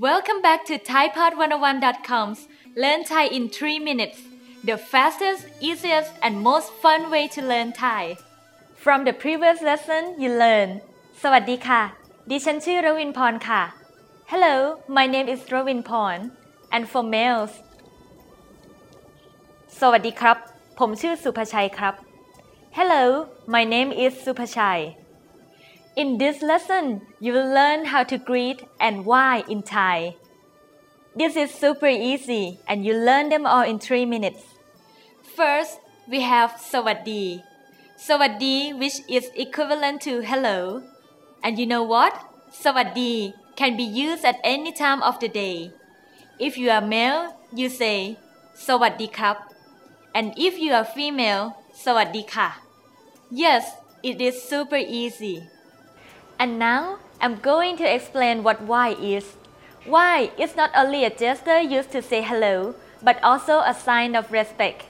Welcome back to ThaiPod101.com's Learn Thai in 3 minutes, the fastest, easiest, and most fun way to learn Thai. From the previous lesson, you learn สวัสดีค่ะ ดิฉันชื่อรวินพรค่ะ Hello, my name is Ravin Porn. And for males สวัสดีครับ ผมชื่อสุภชัยครับ Hello, my name is Supachai. In this lesson, you will learn how to greet and wai in Thai. This is super easy and you learn them all in 3 minutes. First, we have Sawaddi. Sawaddi, which is equivalent to hello. And you know what? Sawaddi can be used at any time of the day. If you are male, you say Sawaddi kap. And if you are female, Sawaddi ka. Yes, it is super easy. And now I'm going to explain what wai is. Wai is not only a gesture used to say hello, but also a sign of respect.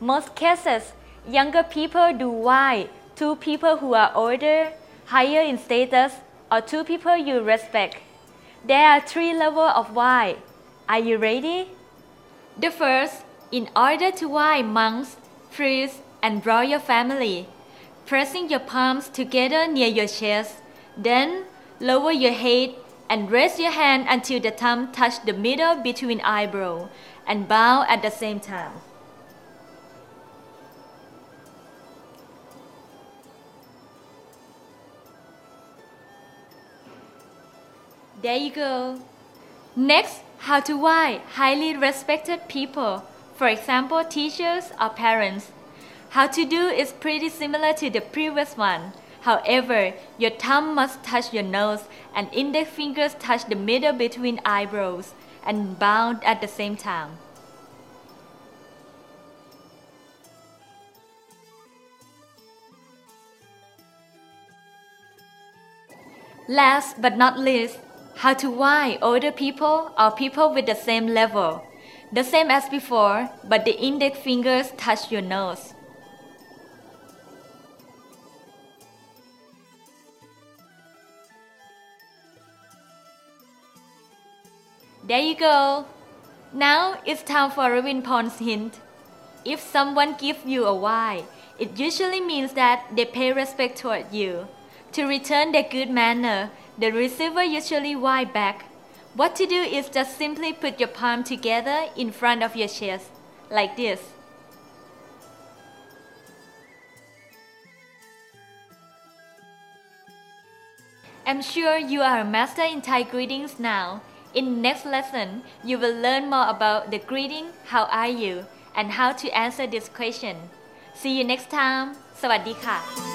Most cases, younger people do wai to people who are older, higher in status, or to people you respect. There are three levels of wai. Are you ready? The first, in order to wai monks, priests, and royal family, pressing your palms together near your chest, then lower your head and raise your hand until the thumb touch the middle between eyebrow and bow at the same time. There you go. Next, how to wai highly respected people, for example, teachers or parents. How to do is pretty similar to the previous one. However, your thumb must touch your nose and index fingers touch the middle between eyebrows and bow at the same time. Last but not least, how to wai older people or people with the same level. The same as before, but the index fingers touch your nose. There you go. Now it's time for Ravin Pon's hint. If someone gives you a wai, it usually means that they pay respect toward you. To return their good manner, the receiver usually wai back. What to do is just simply put your palm together in front of your chest, like this. I'm sure you are a master in Thai greetings now. In next lesson, you will learn more about the greeting, how are you, and how to answer this question. See you next time. สวัสดีค่ะ